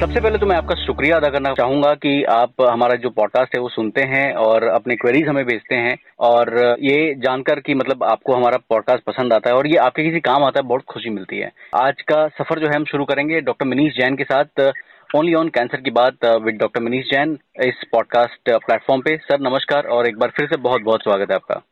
सबसे पहले तो मैं आपका शुक्रिया अदा करना चाहूँगा कि आप हमारा जो पॉडकास्ट है वो सुनते हैं और अपने क्वेरीज हमें भेजते हैं और ये जानकर कि मतलब आपको हमारा पॉडकास्ट पसंद आता है और ये आपके किसी काम आता है, बहुत खुशी मिलती है। आज का सफ़र जो है हम शुरू करेंगे डॉक्टर मनीष जैन के साथ ओनली ऑन कैंसर की बात विद डॉक्टर मनीष जैन इस पॉडकास्ट प्लेटफॉर्म पे। सर नमस्कार और एक बार फिर से बहुत बहुत स्वागत है आपका।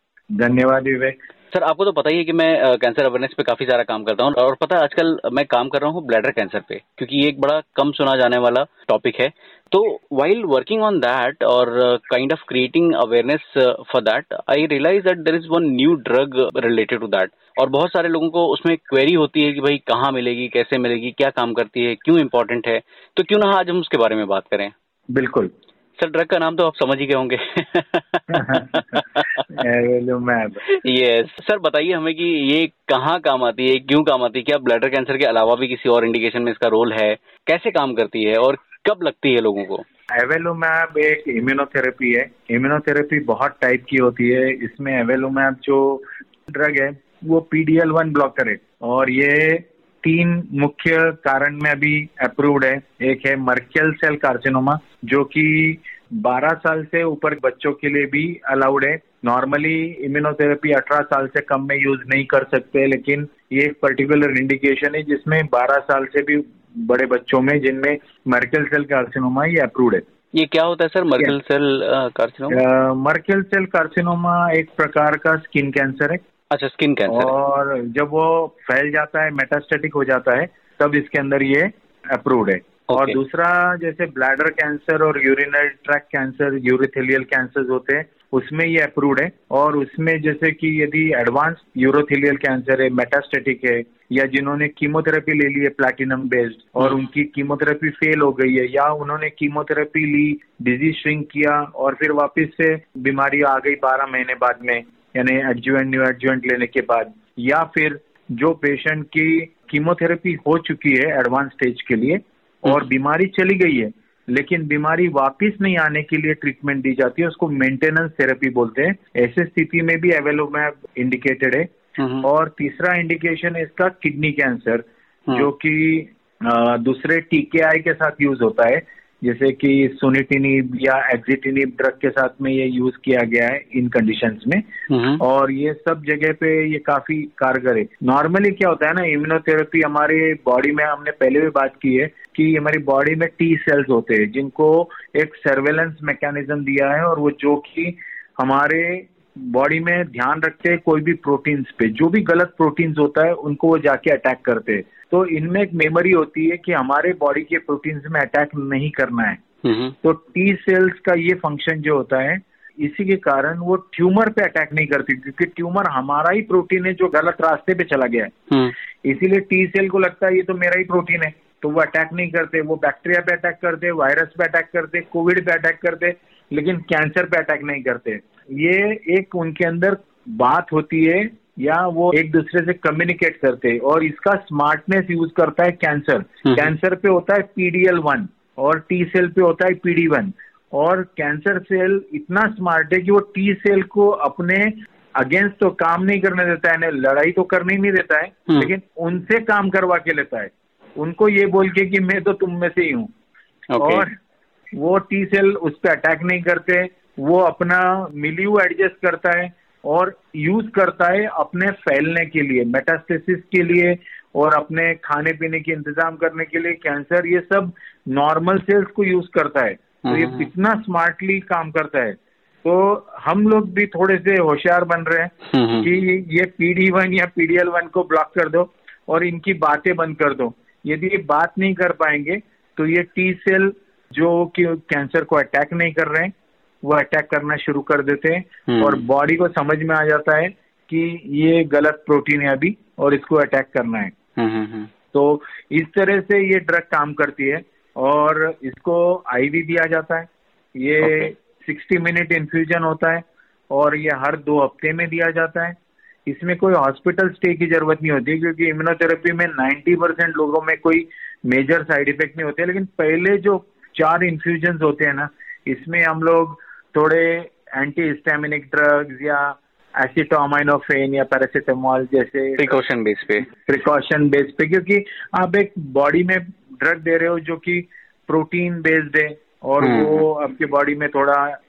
धन्यवाद विवेक। सर आपको तो पता ही है कि मैं कैंसर अवेयरनेस पे काफ़ी सारा काम करता हूँ और पता है आजकल मैं काम कर रहा हूँ ब्लैडर कैंसर पे, क्योंकि ये एक बड़ा कम सुना जाने वाला टॉपिक है। तो वाइल वर्किंग ऑन दैट और kind of creating awareness for that I realise that there is one new drug related to that और बहुत सारे लोगों को उसमें क्वेरी होती है कि भाई कहाँ मिलेगी, कैसे मिलेगी, क्या काम करती है, क्यों इंपॉर्टेंट है? तो क्यों ना आज हम उसके बारे में बात करें? बिल्कुल। सर ड्रग का नाम तो आप समझ ही गए होंगे। यस सर बताइए हमें कि ये कहाँ काम आती है क्यों काम आती है? क्या ब्लैडर कैंसर के अलावा भी किसी और इंडिकेशन में इसका रोल है? कैसे काम करती है और कब लगती है लोगों को? एवेलोमैब एक इम्यूनोथेरेपी है। इम्यूनोथेरेपी बहुत टाइप की होती है। इसमें एवेलोमैब जो ड्रग है वो पीडीएल वन ब्लॉकर है। और ये तीन मुख्य कारण में अभी अप्रूव्ड है। एक है मर्कियल सेल कार्सिनोमा जो कि 12 साल से ऊपर बच्चों के लिए भी अलाउड है। नॉर्मली इम्यूनोथेरेपी 18 साल से कम में यूज़ नहीं कर सकते लेकिन ये एक पर्टिकुलर इंडिकेशन है जिसमें 12 साल से भी बड़े बच्चों में जिनमें मर्कियल सेल कार्सिनोमा ये अप्रूव्ड है। ये क्या होता है sir Merkel cell carcinoma Merkel cell carcinoma एक प्रकार का स्किन कैंसर है। अच्छा स्किन कैंसर और जब वो फैल जाता है मेटास्टेटिक हो जाता है तब इसके अंदर ये अप्रूव्ड है Okay. और दूसरा जैसे ब्लैडर कैंसर और urinary tract cancer urothelial cancer होते हैं उसमें ये अप्रूव्ड है और उसमें जैसे कि यदि एडवांस यूरोथेलियल कैंसर है मेटास्टेटिक है या जिन्होंने कीमोथेरेपी ले ली है प्लैटिनम बेस्ड और हम्म। उनकी कीमोथेरेपी फेल हो गई है या उन्होंने कीमोथेरेपी ली डिज़ीज़ श्रिंक किया और फिर वापस से बीमारी आ गई बारह महीने बाद में यानी एडजुएंट न्यू एडजुएंट लेने के बाद या फिर जो पेशेंट की कीमोथेरेपी हो चुकी है एडवांस स्टेज के लिए और हम्म। बीमारी चली गई है लेकिन बीमारी वापस नहीं आने के लिए ट्रीटमेंट दी जाती है उसको मेंटेनेंस थेरेपी बोलते हैं ऐसे स्थिति में भी एवेलोमैब इंडिकेटेड है हम्म। और तीसरा इंडिकेशन है इसका किडनी कैंसर हम्म। जो कि दूसरे टीकेआई के साथ यूज़ होता है जैसे कि सोनिटिनिब या एक्जिटिनिब ड्रग के साथ में ये यूज़ किया गया है इन कंडीशंस में हम्म। और ये सब जगह पे ये काफ़ी कारगर है नॉर्मली क्या होता है ना इम्यूनोथेरेपी हमारे बॉडी में हमने पहले भी बात की है कि हमारी बॉडी में टी सेल्स होते हैं जिनको एक सर्वेलेंस मैकेनिज्म दिया है और वो जो कि हमारे बॉडी में ध्यान रखते हैं कोई भी प्रोटीन्स पे जो भी गलत प्रोटीन्स होता है उनको वो जाके अटैक करते हैं तो इनमें एक मेमोरी होती है कि हमारे बॉडी के प्रोटीन्स में अटैक नहीं करना है। तो टी सेल्स का ये फ़ंक्शन जो होता है इसी के कारण वो ट्यूमर पे अटैक नहीं करती क्योंकि ट्यूमर हमारा ही प्रोटीन है जो गलत रास्ते पे चला गया है हम्म। इसीलिए टी सेल को लगता है ये तो मेरा ही प्रोटीन है तो वो अटैक नहीं करते वो बैक्टीरिया पे अटैक करते वायरस पे अटैक करते कोविड पे अटैक करते लेकिन कैंसर पे अटैक नहीं करते। ये एक उनके अंदर बात होती है या वो एक दूसरे से कम्युनिकेट करते हैं। और इसका स्मार्टनेस यूज़ करता है कैंसर कैंसर पे होता है पीडीएल वन और टी सेल पे होता है पीडी वन और कैंसर सेल इतना स्मार्ट है कि वो टी सेल को अपने अगेंस्ट तो काम नहीं करने देता है लड़ाई तो करने ही नहीं देता है हम्म। लेकिन उनसे काम करवा के लेता है। उनको ये बोल के कि मैं तो तुम में से ही हूँ okay. और वो टी सेल उस पर अटैक नहीं करते वो अपना मिल्यू एडजस्ट करता है और यूज़ करता है अपने फैलने के लिए मेटास्टेसिस के लिए और अपने खाने पीने के इंतज़ाम करने के लिए कैंसर ये सब नॉर्मल सेल्स को यूज़ करता है तो ये। इतना स्मार्टली काम करता है तो हम लोग भी थोड़े से होशियार बन रहे हैं। कि ये पीडी वन या पीडीएल वन को ब्लॉक कर दो और इनकी बातें बंद कर दो यदि ये बात नहीं कर पाएँगे तो ये टी सेल जो कि कैंसर को अटैक नहीं कर रहे हैं वो अटैक करना शुरू कर देते हैं। हम्म। और बॉडी को समझ में आ जाता है कि ये गलत प्रोटीन है अभी और इसको अटैक करना है। हम्म, हम्म, तो इस तरह से ये ड्रग काम करती है और इसको आईवी दिया जाता है। ये सिक्सटी मिनट इन्फ्यूजन होता है और ये हर दो हफ़्ते में दिया जाता है। इसमें कोई हॉस्पिटल स्टे की ज़रूरत नहीं होती क्योंकि इम्यूनोथेरेपी में 90 परसेंट लोगों में कोई मेजर साइड इफ़ेक्ट नहीं होते लेकिन पहले जो चार इन्फ्यूजन होते हैं ना इसमें हम लोग थोड़े एंटी हिस्टामिनिक ड्रग्स या एसिटोमाइनोफेन या पैरासिटामोल जैसे प्रिकॉशन बेस पे। प्रिकॉशन बेस पे क्योंकि आप एक बॉडी में ड्रग दे रहे हो जो कि प्रोटीन बेस्ड है और हम्म, वो हम्म। आपके बॉडी में थोड़ा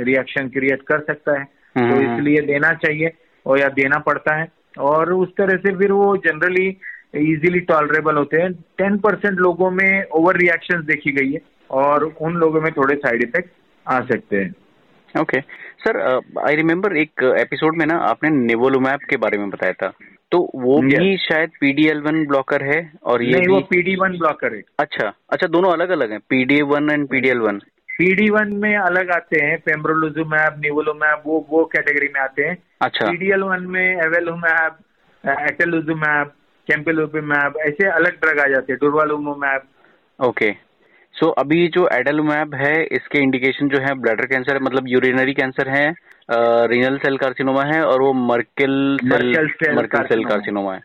रिएक्शन क्रिएट कर सकता है। तो इसलिए देना चाहिए। और या देना पड़ता है। और उस तरह से फिर वो जनरली इजीली टॉलरेबल होते हैं। टेन परसेंट लोगों में ओवर रिएक्शन देखी गई है और उन लोगों में थोड़े साइड इफ़ेक्ट आ सकते हैं। ओके सर आई रिमेम्बर एक एपिसोड में ना आपने नेवोलुमैप के बारे में बताया था। तो वो yes. भी शायद पीडीएल वन ब्लॉकर है और ये नहीं, भी... वो पीडी वन ब्लॉकर है। अच्छा अच्छा दोनों अलग अलग हैं PD one and PDL one PD one में अलग आते हैं पेम्ब्रोलुजुमैप निवोलुमैप वो वो कैटेगरी में आते हैं। अच्छा। पीडीएल वन में एवेलुमैप एटेलुजुमैप कैम्पेलुपीमैप ऐसे अलग ड्रग आ जाते हैं डुरवालुमैप ओके सो so, अभी जो एडलुमैब है इसके इंडिकेशन जो है ब्लैडर कैंसर मतलब यूरिनरी कैंसर है रीनल सेल कार्सिनोमा है और वो Merkel cell Merkel cell carcinoma है।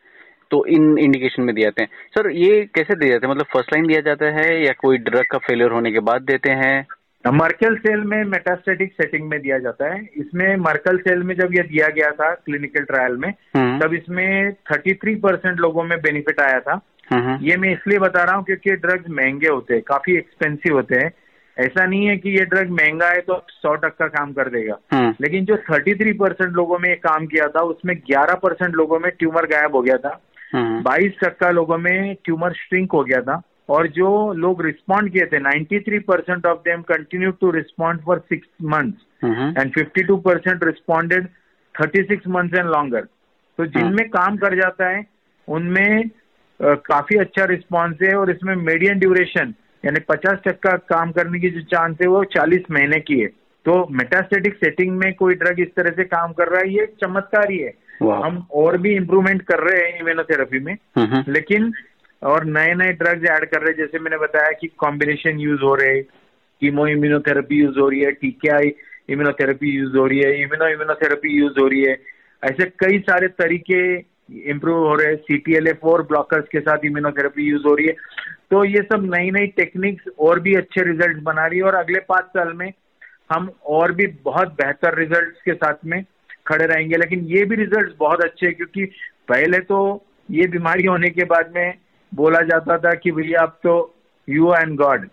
तो इन इंडिकेशन में दिए जाते हैं। सर ये कैसे दिए जाते हैं? मतलब फ़र्स्ट लाइन दिया जाता है या कोई ड्रग का फेलियर होने के बाद देते हैं? मर्कल सेल में मेटास्टेटिक सेटिंग में दिया जाता है। इसमें मर्कल सेल में जब यह दिया गया था क्लिनिकल ट्रायल में हम्म। तब इसमें 33 परसेंट लोगों में बेनिफिट आया था। हम्म। ये मैं इसलिए बता रहा हूँ क्योंकि ड्रग्स महँगे होते हैं काफ़ी एक्सपेंसिव होते हैं। ऐसा नहीं है कि ये ड्रग महँगा है तो सौ टक्का काम कर देगा। हम्म। लेकिन जो 33 परसेंट लोगों में काम किया था उसमें 11 परसेंट लोगों में ट्यूमर गायब हो गया था। 22 टक्का लोगों में ट्यूमर श्रिंक हो गया था। और जो लोग रिस्पॉन्ड किए थे 93 percent of them continue to respond for six months and 52 percent responded 36 months and longer तो जिनमें काम कर जाता है उनमें काफ़ी अच्छा रिस्पॉन्स है और इसमें मीडियम ड्यूरेशन यानी 50 टक्का काम करने की जो चांस है वो 40 महीने की है। तो मेटास्टेटिक सेटिंग में कोई ड्रग इस तरह से काम कर रहा है ये चमत्कार ही। है हम और भी इम्प्रूवमेंट कर रहे हैं इम्यूनोथेरेपी में। लेकिन और नए नए ड्रग्स ऐड कर रहे हैं। जैसे मैंने बताया कि कॉम्बिनेशन यूज़ हो रहे कीमो इम्यूनोथेरेपी यूज़ हो रही है टीकेआई इम्यूनोथेरेपी यूज़ हो रही है इम्यूनो इम्यूनोथेरेपी यूज़ हो रही है। ऐसे कई सारे तरीके इम्प्रूव हो रहे हैं। C T L A four blockers के साथ इम्यूनोथेरेपी यूज़ हो रही है। तो ये सब नई नई टेक्निक्स और भी अच्छे रिज़ल्ट बना रही है। और अगले पाँच साल में हम और भी बहुत बेहतर रिज़ल्ट के साथ में खड़े रहेंगे। लेकिन ये भी रिज़ल्ट बहुत अच्छे हैं, क्योंकि पहले तो ये बीमारी होने के बाद में बोला जाता था कि भैया आप तो यू एंड गॉड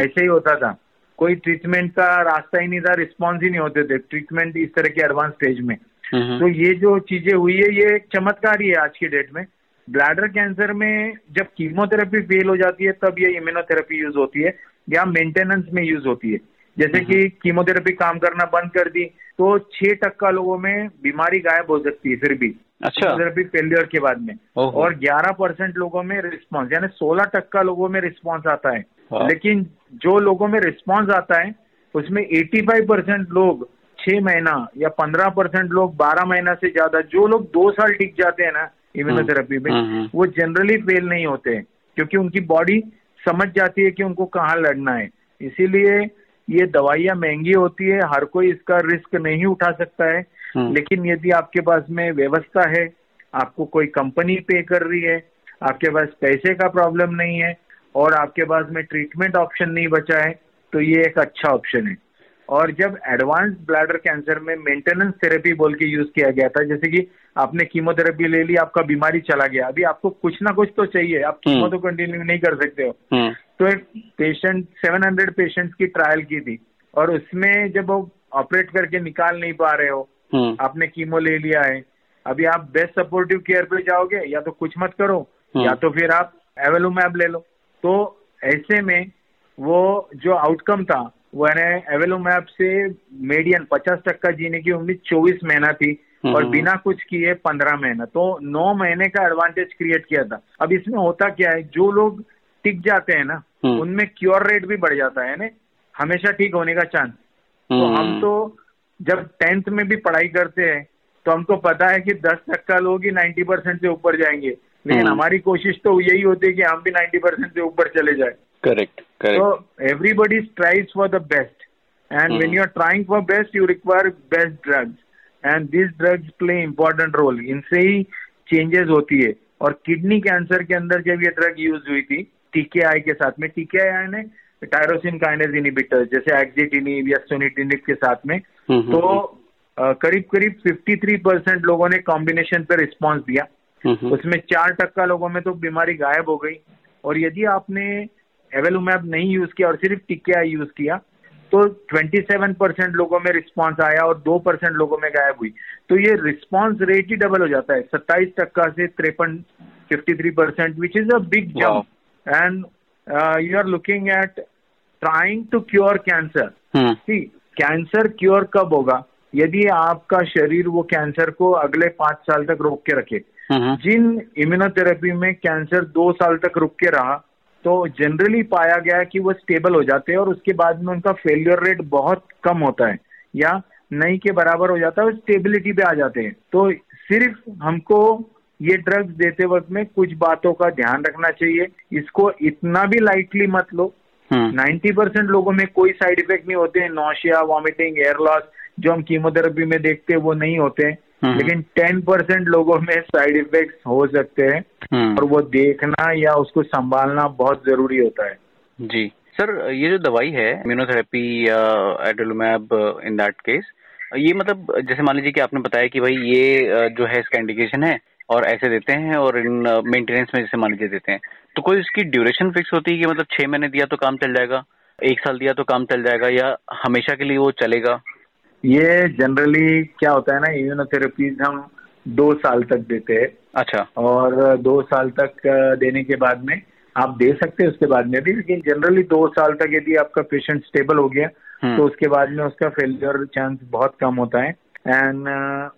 ऐसे ही होता था। कोई ट्रीटमेंट का रास्ता ही नहीं था रिस्पॉन्स ही नहीं होते थे। ट्रीटमेंट इस तरह के एडवांस स्टेज में। हम्म। तो ये जो चीज़ें हुई है ये एक चमत्कार ही है आज की डेट में। ब्लैडर कैंसर में जब कीमोथेरेपी फेल हो जाती है तब ये इम्यूनोथेरेपी यूज़ होती है या मेंटेनेंस में यूज़ होती है। जैसे कि कीमोथेरेपी हम्म। काम करना बंद कर दी तो छह टक्का लोगों में बीमारी गायब हो सकती है फिर भी। अच्छा फेलियर के बाद में और 11 परसेंट लोगों में रिस्पॉन्स यानी 16 टक्का लोगों में रिस्पॉन्स आता है हाँ। लेकिन जो लोगों में रिस्पॉन्स आता है उसमें 85 परसेंट लोग छह महीना या 15 परसेंट लोग 12 महीना से ज़्यादा जो लोग दो साल टिक जाते हैं ना इम्यूनोथेरेपी में हम्म, हम्म। वो जनरली फेल नहीं होते हैं क्योंकि उनकी बॉडी समझ जाती है कि उनको कहाँ लड़ना है इसीलिए ये दवाइयाँ महँगी होती है हर कोई इसका रिस्क नहीं उठा सकता है। लेकिन यदि आपके पास में व्यवस्था है आपको कोई कंपनी पे कर रही है आपके पास पैसे का प्रॉब्लम नहीं है और आपके पास में ट्रीटमेंट ऑप्शन नहीं बचा है तो ये एक अच्छा ऑप्शन है और जब एडवांस ब्लैडर कैंसर में मेंटेनेंस थेरेपी बोल के यूज़ किया गया था जैसे कि आपने कीमोथेरेपी ले ली आपका बीमारी चला गया अभी आपको कुछ ना कुछ तो चाहिए आप कीमो हम्म। तो कंटिन्यू नहीं कर सकते हो हम्म। तो एक पेशेंट 700 पेशेंट्स की ट्रायल की थी और उसमें जब वो ऑपरेट करके निकाल नहीं पा रहे हो हम्म। आपने कीमो ले लिया है। अभी आप बेस्ट सपोर्टिव केयर पे जाओगे या तो कुछ मत करो हम्म। या तो फिर आप एवेलुमैब ले लो। तो ऐसे में वो जो आउटकम था वो एवेलुमैब से मीडियन पचास टक्का जीने की उम्मीद चौबीस महीना थी हम्म। और बिना कुछ किए पंद्रह महीना। तो नौ महीने का एडवांटेज क्रिएट किया था। अब इसमें होता क्या है जो लोग टिक जाते हैं ना उनमें क्योर रेट भी बढ़ जाता है ना हमेशा ठीक होने का चांस तो हम तो जब टेंथ में भी पढ़ाई करते हैं तो हमको पता है कि दस टक्का लोग ही नाइन्टी परसेंट से ऊपर जाएँगे। लेकिन हम्म। हमारी कोशिश तो यही होती है कि हम भी नाइन्टी परसेंट से ऊपर चले जाए। करेक्ट तो everybody tries for the best and when you are trying for best you require best drugs and this drugs play important role इनसे ही चेंजेस होती है। और किडनी कैंसर के अंदर जब ये ड्रग यूज़ हुई थी टीके आई के साथ में टीके आई ने टायरोसिन काइनेज इनिबिटर जैसे एक्जिटिनिब या सोनिटिनिब के साथ में तो। करीब करीब 53 परसेंट लोगों ने कॉम्बिनेशन पे रिस्पॉन्स दिया। उसमें चार टक्का लोगों में तो बीमारी गायब हो गई। और यदि आपने एवेलुमैब नहीं यूज़ किया और सिर्फ़ टिकिया यूज़ किया तो 27 परसेंट लोगों में रिस्पांस आया और 2 परसेंट लोगों में गायब हुई। तो ये रिस्पांस रेट ही डबल हो जाता है। सत्ताईस टक्का से तिरपन fifty three percent which is a big jump and you are looking at trying to cure cancer see cancer cure कब होगा? यदि आपका शरीर वो कैंसर को अगले पाँच साल तक रोक के रखे। जिन इम्यूनोथेरेपी में कैंसर दो साल तक रुक के रहा तो जनरली पाया गया कि वो स्टेबल हो जाते हैं और उसके बाद में उनका फेलियर रेट बहुत कम होता है या नहीं के बराबर हो जाता है और स्टेबिलिटी पे आ जाते हैं। तो सिर्फ़ हमको ये ड्रग्स देते वक्त में कुछ बातों का ध्यान रखना चाहिए। इसको इतना भी लाइटली मत लो नाइन्टी परसेंट लोगों में कोई साइड इफ़ेक्ट नहीं होते हैं नोशिया वॉमिटिंग एयर लॉस जो हम कीमोथेरेपी में देखते हैं वो नहीं होते हैं हम्म। लेकिन टेन परसेंट लोगों में साइड इफ़ेक्ट हो सकते हैं हम्म। और वो देखना या उसको संभालना बहुत ज़रूरी होता है जी सर ये जो दवाई है इम्यूनोथेरेपी या एडोलमैब इन दैट केस ये मतलब जैसे मान लीजिए कि आपने बताया कि भाई ये जो है इसका इंडिकेशन है और ऐसे देते हैं और इन मेंटेनेंस में जैसे मान लीजिए देते हैं तो कोई उसकी ड्यूरेशन फिक्स होती है कि मतलब छह महीने दिया तो काम चल जाएगा एक साल दिया तो काम चल जाएगा या हमेशा के लिए वो चलेगा? ये जनरली क्या होता है ना इम्यूनोथेरेपीज हम दो साल तक देते हैं। अच्छा। और दो साल तक देने के बाद में आप दे सकते हैं उसके बाद में भी लेकिन जनरली दो साल तक यदि आपका पेशेंट स्टेबल हो गया हम्म। तो उसके बाद में उसका फेलियर चांस बहुत कम होता है। एंड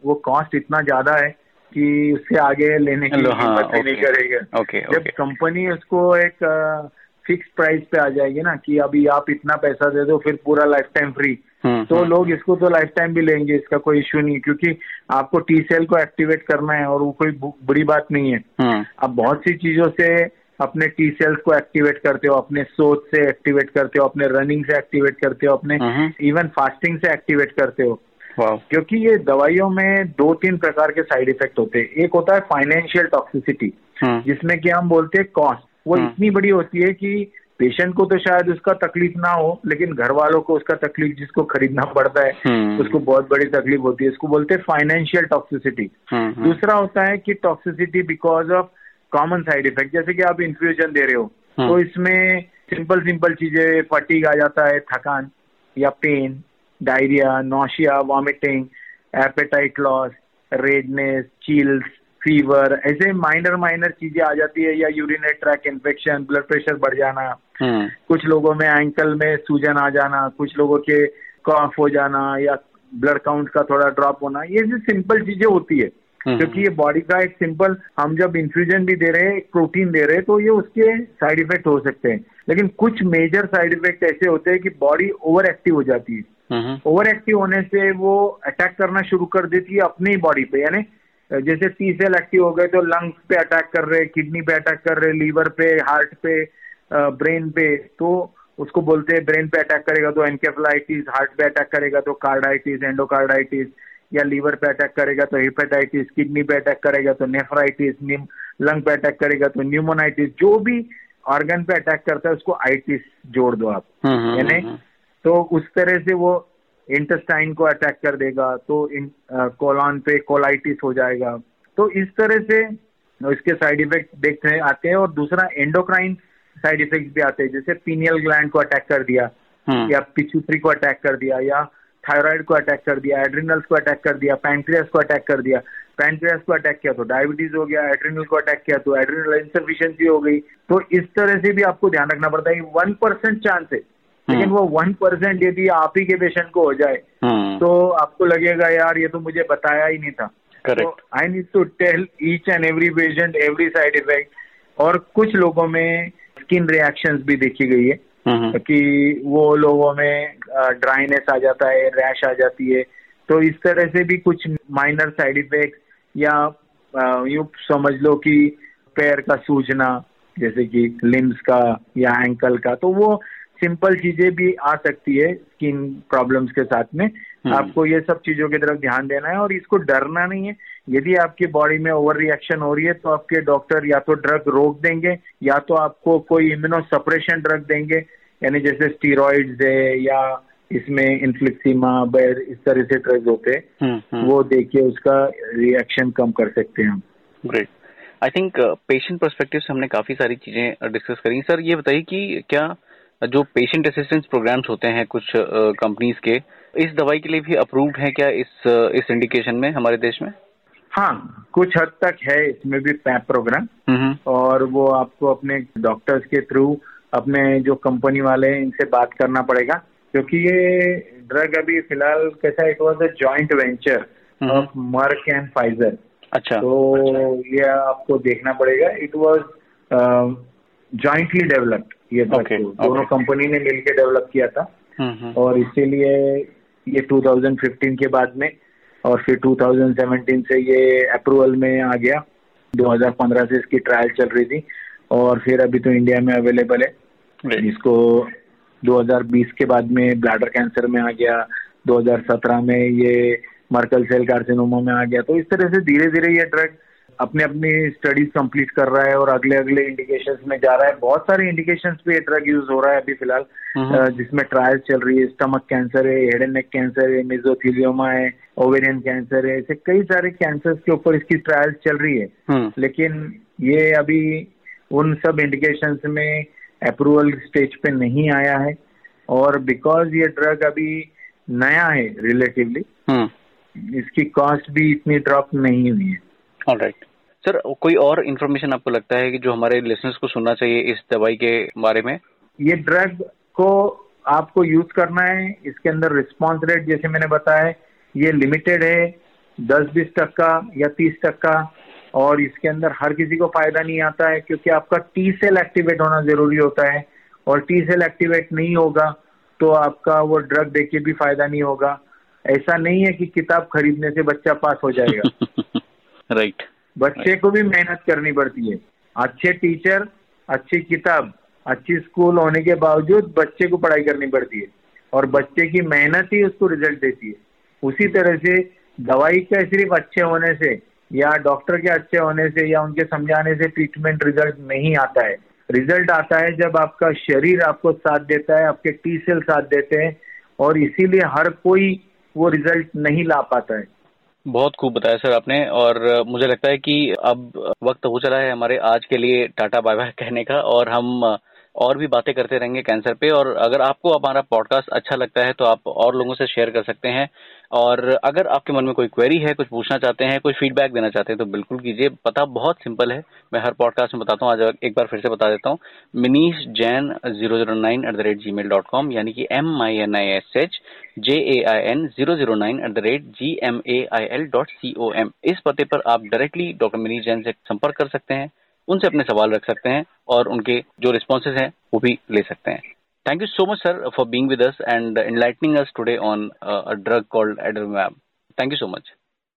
वो कॉस्ट इतना ज़्यादा है कि उससे आगे लेने की हाँ, नहीं करेगा। ओके, जब कंपनी उसको एक फिक्स प्राइस पे आ जाएगी ना कि अभी आप इतना पैसा दे दो फिर पूरा लाइफ टाइम फ्री हम्म, तो हम्म। लोग इसको तो लाइफ टाइम भी लेंगे इसका कोई इश्यू नहीं क्योंकि आपको टी सेल को एक्टिवेट करना है और वो कोई बुरी बात नहीं है। हम्म। आप बहुत सी चीज़ों से अपने टी सेल्स को एक्टिवेट करते हो अपने सोच से एक्टिवेट करते हो अपने रनिंग से एक्टिवेट करते हो अपने इवन फास्टिंग से एक्टिवेट करते हो। क्योंकि ये दवाइयों में दो तीन प्रकार के साइड इफ़ेक्ट होते हैं। एक होता है फाइनेंशियल टॉक्सिसिटी जिसमें कि हम बोलते हैं कॉस्ट वो इतनी बड़ी होती है कि पेशेंट को तो शायद उसका तकलीफ़ ना हो लेकिन घर वालों को उसका तकलीफ़ जिसको खरीदना पड़ता है हम्म। उसको बहुत बड़ी तकलीफ़ होती है। इसको बोलते हैं फाइनेंशियल टॉक्सिसिटी। दूसरा होता है कि toxicity because of common side effect जैसे कि आप इन्फ्यूजन दे रहे हो। तो इसमें सिंपल सिंपल चीज़ें फटीक आ जाता है थकान या pain diarrhoea nausea vomiting appetite loss redness chills fever ऐसे माइनर माइनर चीज़ें आ जाती है या urinary tract infection blood pressure बढ़ जाना हम्म। कुछ लोगों में एंकल में सूजन आ जाना कुछ लोगों के कॉफ हो जाना या ब्लड काउंट का थोड़ा ड्रॉप होना ये जो सिंपल चीज़ें होती है हम्म। क्योंकि ये बॉडी का एक सिंपल हम जब इन्फ्यूजन भी दे रहे हैं प्रोटीन दे रहे हैं तो ये उसके साइड इफ़ेक्ट हो सकते हैं लेकिन कुछ मेजर साइड इफ़ेक्ट ऐसे होते हैं कि बॉडी ओवर एक्टिव हो जाती है ओवर हम्म। एक्टिव होने से वो अटैक करना शुरू कर देती है अपनी बॉडी पे यानी जैसे टी सेल एक्टिव हो गए तो लंग्स पे अटैक कर रहे किडनी पे अटैक कर रहे लीवर पे हार्ट पे ब्रेन पे तो उसको बोलते हैं ब्रेन पे अटैक करेगा तो एनकेफलाइटिस हार्ट पे अटैक करेगा तो कार्डाइटिस एंडोकार्डाइटिस या लीवर पे अटैक करेगा तो हिपेटाइटिस किडनी पे अटैक करेगा तो नेफ्राइटिस लंग पे अटैक करेगा तो न्यूमोनाइटिस जो भी ऑर्गन पे अटैक करता है उसको आइटिस जोड़ दो आप हम्म, हम्म, यानी तो उस तरह से वो इंटेस्टाइन को अटैक कर देगा तो इन कोलॉन पे कोलाइटिस हो जाएगा। तो इस तरह से इसके साइड इफ़ेक्ट देखते आते हैं और दूसरा एंडोक्राइन साइड इफ़ेक्ट भी आते हैं जैसे पीनियल ग्लैंड को अटैक कर दिया हम्म। या पिचुत्री को अटैक कर दिया या थायराइड को अटैक कर दिया एड्रिनल्स को अटैक कर दिया पैंक्रियास को अटैक कर दिया। पैंक्रियास को अटैक किया तो डायबिटीज़ हो गया एड्रिनल को अटैक किया तो एड्रिनल इंसफिशियंसी हो गई। तो इस तरह से भी आपको ध्यान रखना पड़ता है वन परसेंट चांस है। लेकिन हम्म। वो वन परसेंट यदि आप ही के पेशेंट को हो जाए हम्म। तो आपको लगेगा यार ये तो मुझे बताया ही नहीं था I need to tell each and every patient every side effect और कुछ लोगों में स्किन रिएक्शंस भी देखी गई है हम्म। कि वो लोगों में ड्राइनेस आ जाता है रैश आ जाती है तो इस तरह से भी कुछ माइनर साइड इफ़ेक्ट या यू समझ लो कि पैर का सूजना जैसे कि लिम्स का या एंकल का तो वो सिंपल चीज़ें भी आ सकती है स्किन प्रॉब्लम्स के साथ में। हम्म। आपको ये सब चीज़ों की तरफ़ ध्यान देना है और इसको डरना नहीं है। यदि आपकी बॉडी में ओवर रिएक्शन हो रही है तो आपके डॉक्टर या तो ड्रग रोक देंगे या तो आपको कोई इम्यूनो सप्रेशन ड्रग देंगे यानी जैसे स्टीरोइड्स है या इसमें इन्फ्लिक्सीमा बैर इस तरह से ड्रग होते हैं। हम्म, हम्म। वो देखिए उसका रिएक्शन कम कर सकते हैं हम। Great I think patient perspective से हमने काफ़ी सारी चीज़ें डिस्कस करी। सर ये बताइए कि क्या जो पेशेंट असिस्टेंस प्रोग्राम्स होते हैं कुछ कंपनीज़ के इस दवाई के लिए भी अप्रूव्ड है क्या इस इस इंडिकेशन में हमारे देश में? हाँ कुछ हद तक है इसमें भी पैप प्रोग्राम और वो आपको अपने डॉक्टर्स के थ्रू अपने जो कंपनी वाले हैं इनसे बात करना पड़ेगा। क्योंकि ये ड्रग अभी फ़िलहाल कैसा it was a joint venture of Merck and Pfizer अच्छा। तो अच्छा। ये आपको देखना पड़ेगा। इट वॉज़ जॉइंटली डेवलप्ड ये ड्रग okay, दोनों कंपनी ने मिलकर डेवलप किया था। और इसीलिए ये 2015 के बाद में और फिर 2017 से ये अप्रूवल में आ गया। 2015 से इसकी ट्रायल चल रही थी। और फिर अभी तो इंडिया में अवेलेबल है। इसको 2020 के बाद में ब्लैडर कैंसर में आ गया। 2017 में ये मर्कल सेल कार्सिनोमा में आ गया। तो इस तरह से धीरे धीरे ये ड्रग अपने अपनी स्टडीज़ कंप्लीट कर रहा है और अगले अगले इंडिकेशन में जा रहा है। बहुत सारे इंडिकेशन पे ये ड्रग यूज़ हो रहा है अभी फ़िलहाल। जिसमें ट्रायल चल रही है। स्टमक कैंसर है हेड एंड नेक कैंसर है मिजोथिलियोमा है ओवेरियन कैंसर है। ऐसे कई सारे कैंसर के ऊपर इसकी ट्रायल चल रही है। हम्म। लेकिन ये अभी उन सब इंडिकेशन में अप्रूवल स्टेज पे नहीं आया है। और बिकॉज़ ये ड्रग अभी नया है रिलेटिवली हम्म। इसकी कॉस्ट भी इतनी ड्रॉप नहीं हुई है। राइट सर कोई और इन्फॉर्मेशन आपको लगता है कि जो हमारे लिसनर्स को सुनना चाहिए इस दवाई के बारे में? ये ड्रग को आपको यूज़ करना है इसके अंदर रिस्पॉन्स रेट जैसे मैंने बताया ये लिमिटेड है दस बीस टक्का या तीस टक्का और इसके अंदर हर किसी को फ़ायदा नहीं आता है क्योंकि आपका टी सेल एक्टिवेट होना ज़रूरी होता है और टी सेल एक्टिवेट नहीं होगा तो आपका वो ड्रग देके भी फ़ायदा नहीं होगा। ऐसा नहीं है कि किताब खरीदने से बच्चा पास हो जाएगा। राइट बच्चे को भी मेहनत करनी पड़ती है। अच्छे टीचर, अच्छी किताब, अच्छी स्कूल होने के बावजूद बच्चे को पढ़ाई करनी पड़ती है और बच्चे की मेहनत ही उसको रिज़ल्ट देती है। उसी तरह से दवाई का सिर्फ़ अच्छे होने से या डॉक्टर के अच्छे होने से या उनके समझाने से ट्रीटमेंट रिज़ल्ट नहीं आता है। रिज़ल्ट आता है जब आपका शरीर आपको साथ देता है, आपके टी सेल साथ देते हैं और इसीलिए हर कोई वो रिज़ल्ट नहीं ला पाता है। बहुत खूब बताया सर आपने और मुझे लगता है कि अब वक्त हो चला है हमारे आज के लिए टाटा बाय बाय कहने का और हम और भी बातें करते रहेंगे कैंसर पे। और अगर आपको हमारा पॉडकास्ट अच्छा लगता है तो आप और लोगों से शेयर कर सकते हैं। और अगर आपके मन में कोई क्वेरी है, कुछ पूछना चाहते हैं, कोई फीडबैक देना चाहते हैं तो बिल्कुल कीजिए। पता बहुत सिंपल है। मैं हर पॉडकास्ट में बताता हूँ। आज एक बार फिर से बता देता हूँ। Minish Jain zero zero nine at the rate G mail dot com यानी कि M I N I S H J A I N zero zero nine at the rate G M A I L dot C O M इस पते पर आप directly doctor Minish Jain से संपर्क कर सकते हैं। उनसे अपने सवाल रख सकते हैं और उनके जो रिस्पॉन्सेज हैं, वो भी ले सकते हैं। Thank you so much sir for being with and enlightening us today on drug called adder thank you so much